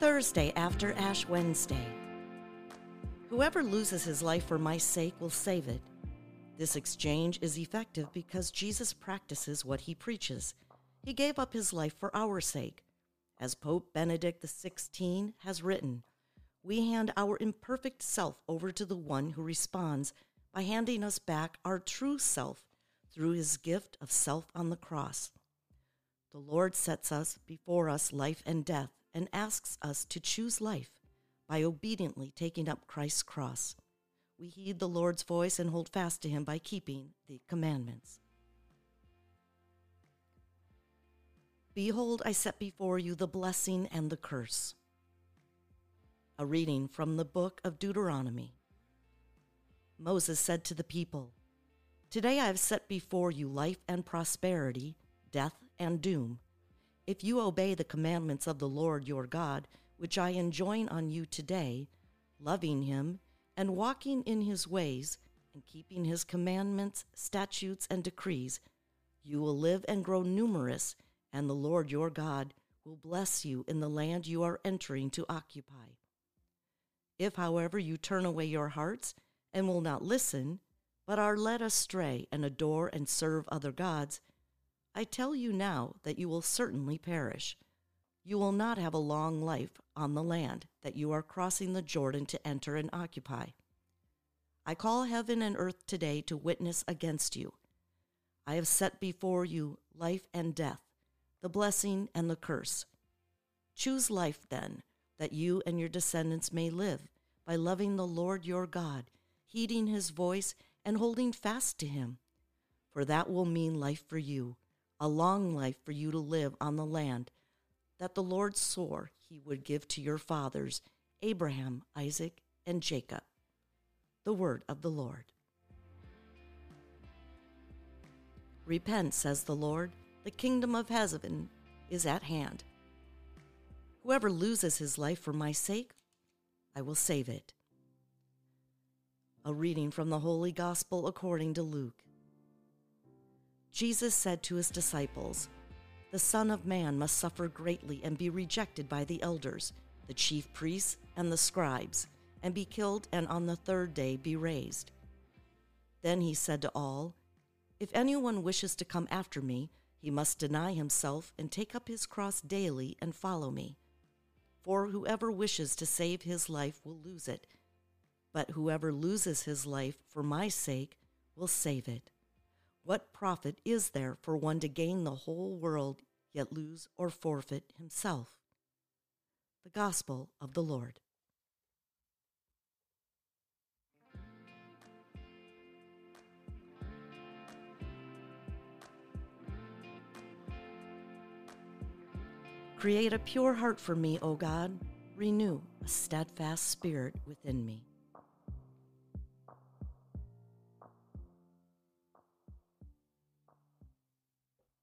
Thursday after Ash Wednesday. Whoever loses his life for my sake will save it. This exchange is effective because Jesus practices what he preaches. He gave up his life for our sake. As Pope Benedict XVI has written, we hand our imperfect self over to the one who responds by handing us back our true self through his gift of self on the cross. The Lord sets us before us life and death and asks us to choose life by obediently taking up Christ's cross. We heed the Lord's voice and hold fast to him by keeping the commandments. Behold, I set before you the blessing and the curse. A reading from the book of Deuteronomy. Moses said to the people, Today I have set before you life and prosperity, death and doom. If you obey the commandments of the Lord your God, which I enjoin on you today, loving him and walking in his ways, and keeping his commandments, statutes, and decrees, you will live and grow numerous, and the Lord your God will bless you in the land you are entering to occupy. If, however, you turn away your hearts and will not listen, but are led astray and adore and serve other gods, I tell you now that you will certainly perish. You will not have a long life on the land that you are crossing the Jordan to enter and occupy. I call heaven and earth today to witness against you. I have set before you life and death, the blessing and the curse. Choose life then, that you and your descendants may live, by loving the Lord your God, heeding his voice, and holding fast to him. For that will mean life for you, a long life for you to live on the land that the Lord swore he would give to your fathers, Abraham, Isaac, and Jacob. The word of the Lord. Repent, says the Lord, the kingdom of heaven is at hand. Whoever loses his life for my sake, I will save it. A reading from the Holy Gospel according to Luke. Jesus said to his disciples, The Son of Man must suffer greatly and be rejected by the elders, the chief priests, and the scribes, and be killed, and on the third day be raised. Then he said to all, If anyone wishes to come after me, he must deny himself and take up his cross daily and follow me. For whoever wishes to save his life will lose it, but whoever loses his life for my sake will save it. What profit is there for one to gain the whole world, yet lose or forfeit himself? The Gospel of the Lord. Create a pure heart for me, O God. Renew a steadfast spirit within me.